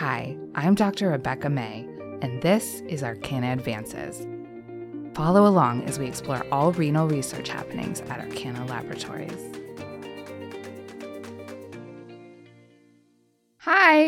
Hi, I'm Dr. Rebecca May, and this is Arcana Advances. Follow along as we explore all renal research happenings at Arcana Laboratories.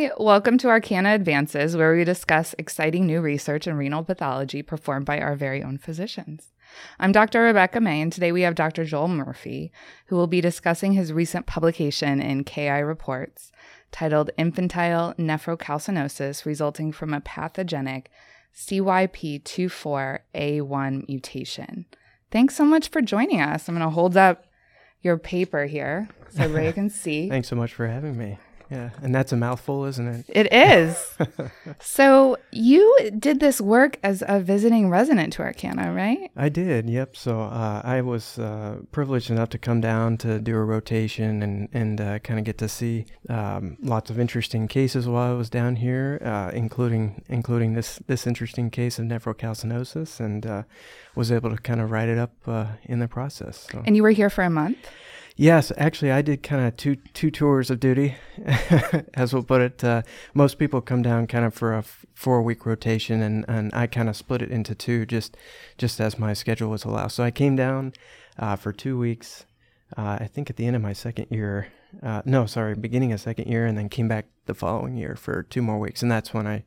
Hi, welcome to Arcana Advances, where we discuss exciting new research in renal pathology performed by our very own physicians. I'm Dr. Rebecca May, and today we have Dr. Joel Murphy, who will be discussing his recent publication in KI Reports titled Infantile Nephrocalcinosis Resulting from a Pathogenic CYP24A1 Mutation. Thanks so much for joining us. I'm going to hold up your paper here so everybody can see. Thanks so much for having me. Yeah, and that's a mouthful, isn't it? It is. so you did this work as a visiting resident to Arcana, right? I did. Yep. So uh, I was uh, privileged enough to come down to do a rotation and and uh, kind of get to see um, lots of interesting cases while I was down here, uh, including including this this interesting case of nephrocalcinosis, and uh, was able to kind of write it up uh, in the process. So. And you were here for a month. Yes, actually, I did kind of two two tours of duty, as we'll put it. Uh, most people come down kind of for a f- four week rotation, and, and I kind of split it into two, just just as my schedule was allowed. So I came down uh, for two weeks. Uh, I think at the end of my second year, uh, no, sorry, beginning of second year, and then came back the following year for two more weeks, and that's when I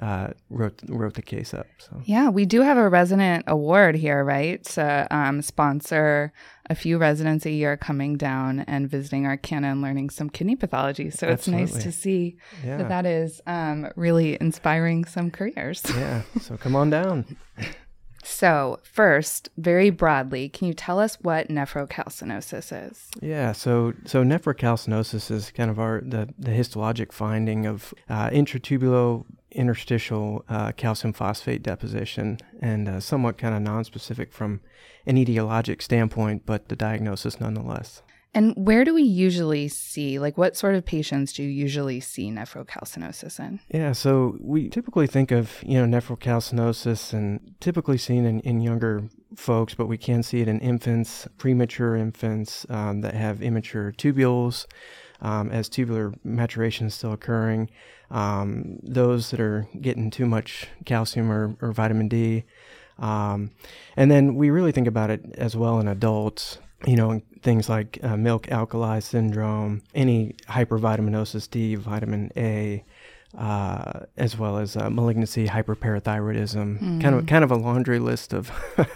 uh, wrote wrote the case up. So yeah, we do have a resident award here, right? To um, sponsor a few residents a year coming down and visiting Arcana and learning some kidney pathology. So Absolutely. it's nice to see yeah, that that is um, really inspiring some careers. yeah. So come on down. So, first, very broadly, can you tell us what nephrocalcinosis is? Yeah, so so nephrocalcinosis is kind of our the, the histologic finding of uh, intratubular interstitial uh, calcium phosphate deposition, and uh, somewhat kind of nonspecific from an etiologic standpoint, but the diagnosis nonetheless. And where do we usually see, like, what sort of patients do you usually see nephrocalcinosis in? Yeah, so we typically think of, you know, nephrocalcinosis and typically seen in, in younger folks, but we can see it in infants, premature infants um, that have immature tubules, um, as tubular maturation is still occurring. Um, those that are getting too much calcium or, or vitamin D. Um, and then we really think about it as well in adults you know, things like uh, milk alkali syndrome, any hypervitaminosis D, vitamin A, uh, as well as uh, malignancy, hyperparathyroidism, mm. kind of kind of a laundry list of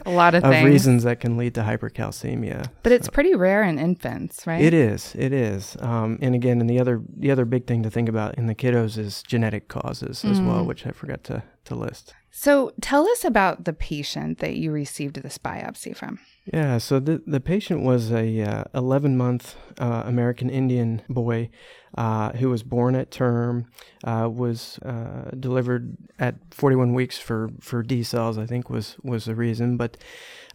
a lot of, of reasons that can lead to hypercalcemia. But so it's pretty rare in infants, right? It is. It is. Um, and again, and the other the other big thing to think about in the kiddos is genetic causes as mm. well, which I forgot to to list. So tell us about the patient that you received this biopsy from. Yeah, so the the patient was a uh, 11 month uh, American Indian boy uh, who was born at term, uh, was uh, delivered at 41 weeks for, for decels. I think was was the reason, but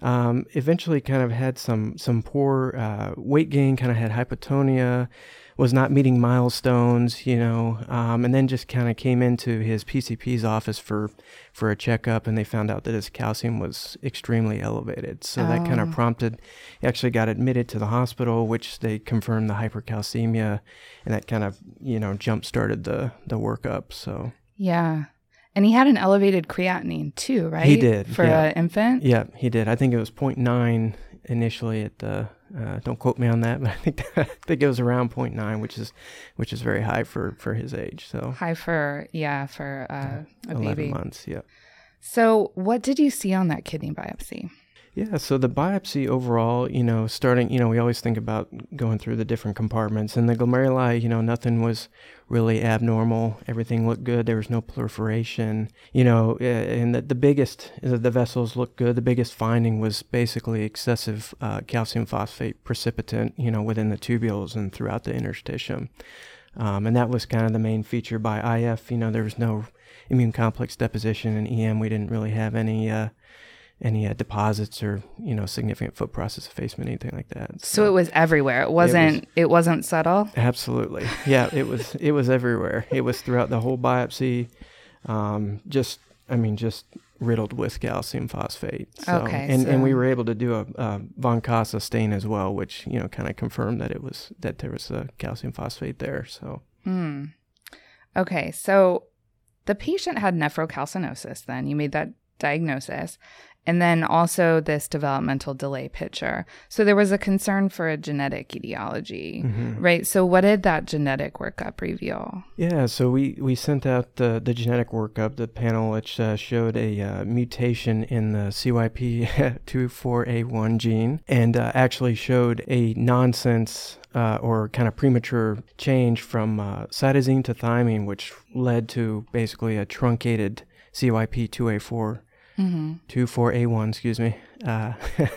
um, eventually kind of had some some poor weight gain, kind of had hypotonia was not meeting milestones, you know, um, and then just kind of came into his PCP's office for for a checkup, and they found out that his calcium was extremely elevated. So oh. that kind of prompted, he actually got admitted to the hospital, which they confirmed the hypercalcemia, and that kind of you know jump started the the workup. So yeah. And he had an elevated creatinine too, right? He did for yeah. an infant. Yeah, he did. I think it was 0.9 initially at the uh, don't quote me on that, but I think I think it was around 0.9, which is which is very high for for his age. So high for yeah for uh, a 11 baby. months. Yeah. So what did you see on that kidney biopsy? Yeah, so the biopsy overall, you know, starting, you know, we always think about going through the different compartments. And the glomeruli, you know, nothing was really abnormal. Everything looked good. There was no proliferation, you know, and the, the biggest, the vessels looked good. The biggest finding was basically excessive uh, calcium phosphate precipitant, you know, within the tubules and throughout the interstitium. Um, and that was kind of the main feature by IF. You know, there was no immune complex deposition in EM. We didn't really have any. Uh, any uh, deposits or you know significant foot process effacement anything like that so, so it was everywhere it wasn't it, was, not subtle absolutely yeah it was it was everywhere it was throughout the whole biopsy um, just i mean just riddled with calcium phosphate so, okay and, so. and we were able to do a, a von Kossa stain as well which you know kind of confirmed that it was that there was a calcium phosphate there so mm. Okay, so the patient had nephrocalcinosis then. You made that diagnosis. And then also this developmental delay picture. So there was a concern for a genetic etiology, mm-hmm. right? So what did that genetic workup reveal? Yeah, so we, we sent out the, the genetic workup, the panel, which uh, showed a uh, mutation in the CYP24A1 gene and uh, actually showed a nonsense uh, or kind of premature change from uh, cytosine to thymine, which led to basically a truncated CYP2A4 mm-hmm. 24A1, excuse me, uh,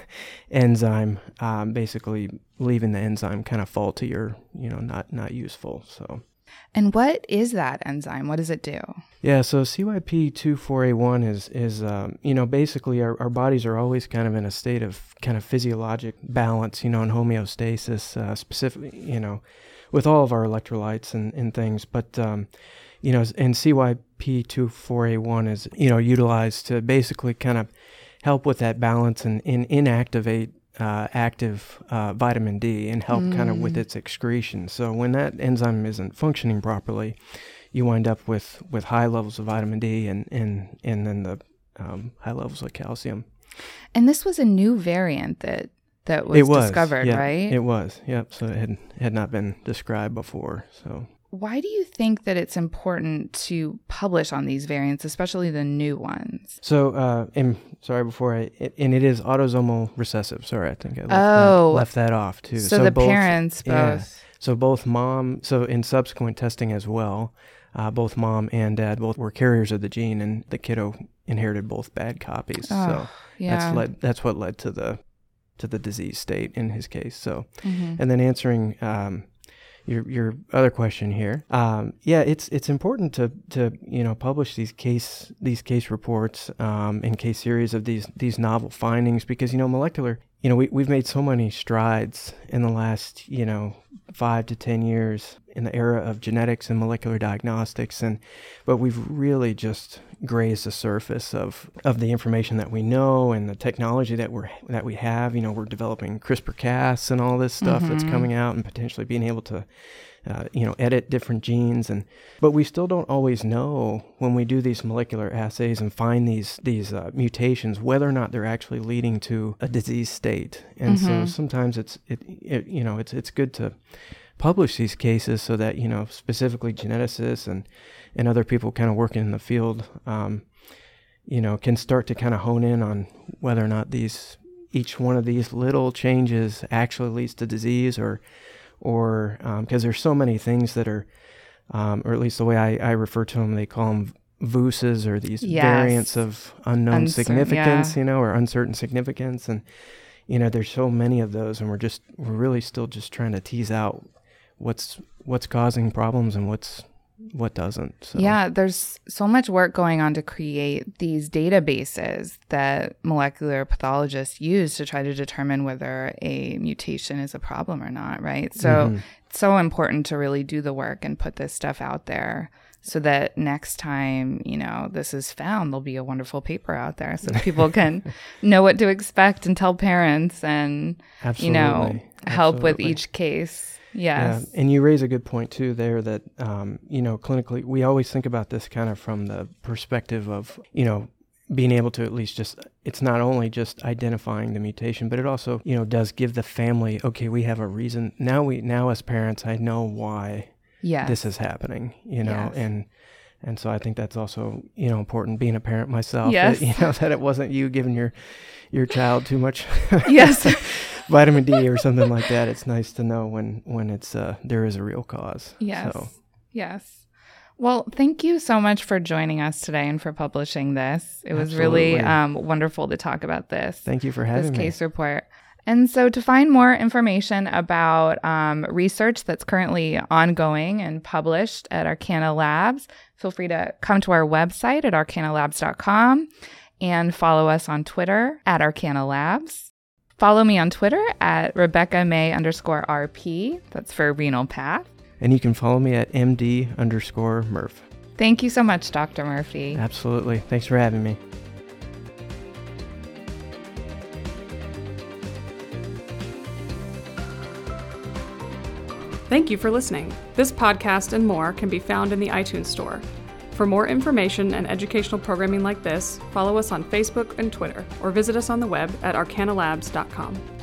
enzyme, um, basically leaving the enzyme kind of faulty or you know not not useful. So. And what is that enzyme? What does it do? Yeah, so CYP24A1 is is um, you know basically our, our bodies are always kind of in a state of kind of physiologic balance, you know, and homeostasis, uh, specifically, you know, with all of our electrolytes and, and things. But um, you know, and CYP24A1 is, you know, utilized to basically kind of help with that balance and, and inactivate uh, active uh, vitamin D and help mm. kind of with its excretion. So when that enzyme isn't functioning properly, you wind up with, with high levels of vitamin D and, and, and then the um, high levels of calcium. And this was a new variant that that was, was discovered, yeah, right? It was. Yep. So it had had not been described before. So why do you think that it's important to publish on these variants, especially the new ones? So, uh, and sorry, before I, it, and it is autosomal recessive. Sorry, I think I left, oh, that, left that off too. So, so the both, parents both. Yeah, so both mom, so in subsequent testing as well, uh, both mom and dad both were carriers of the gene, and the kiddo inherited both bad copies. Oh, so yeah. that's led, that's what led to the to the disease state in his case. So, mm-hmm. and then answering. Um, your your other question here. Um, yeah, it's it's important to to you know publish these case these case reports um, and case series of these these novel findings because you know molecular you know we we've made so many strides in the last you know five to ten years in the era of genetics and molecular diagnostics and but we've really just grazed the surface of of the information that we know and the technology that we're that we have you know we're developing CRISPR Cas and all this stuff mm-hmm. that's coming out and potentially being able to uh, you know edit different genes and but we still don't always know when we do these molecular assays and find these these uh, mutations whether or not they're actually leading to a disease state and mm-hmm. so sometimes it's it, it you know it's it's good to publish these cases so that you know specifically geneticists and and other people kind of working in the field um, you know can start to kind of hone in on whether or not these each one of these little changes actually leads to disease or or because um, there's so many things that are um, or at least the way I, I refer to them they call them VUSes or these yes. variants of unknown significance yeah. you know or uncertain significance and you know there's so many of those and we're just we're really still just trying to tease out what's what's causing problems and what's what doesn't. So. Yeah, there's so much work going on to create these databases that molecular pathologists use to try to determine whether a mutation is a problem or not, right? So mm-hmm. it's so important to really do the work and put this stuff out there so that next time, you know, this is found, there'll be a wonderful paper out there so people can know what to expect and tell parents and, Absolutely. you know, help Absolutely. with each case. Yes. Yeah. And you raise a good point too there that, um, you know, clinically, we always think about this kind of from the perspective of, you know, being able to at least just it's not only just identifying the mutation but it also you know does give the family okay we have a reason now we now as parents i know why yes. this is happening you know yes. and and so i think that's also you know important being a parent myself yes. that, you know that it wasn't you giving your your child too much yes vitamin D or something like that. It's nice to know when when it's uh, there is a real cause. Yes. So. Yes. Well, thank you so much for joining us today and for publishing this. It was Absolutely. really um, wonderful to talk about this. Thank you for having this me. case report. And so, to find more information about um, research that's currently ongoing and published at Arcana Labs, feel free to come to our website at arcanalabs.com and follow us on Twitter at Arcana Labs. Follow me on Twitter at Rebecca May underscore RP. That's for renal path. And you can follow me at MD underscore Murph. Thank you so much, Dr. Murphy. Absolutely. Thanks for having me. Thank you for listening. This podcast and more can be found in the iTunes Store. For more information and educational programming like this, follow us on Facebook and Twitter, or visit us on the web at arcanalabs.com.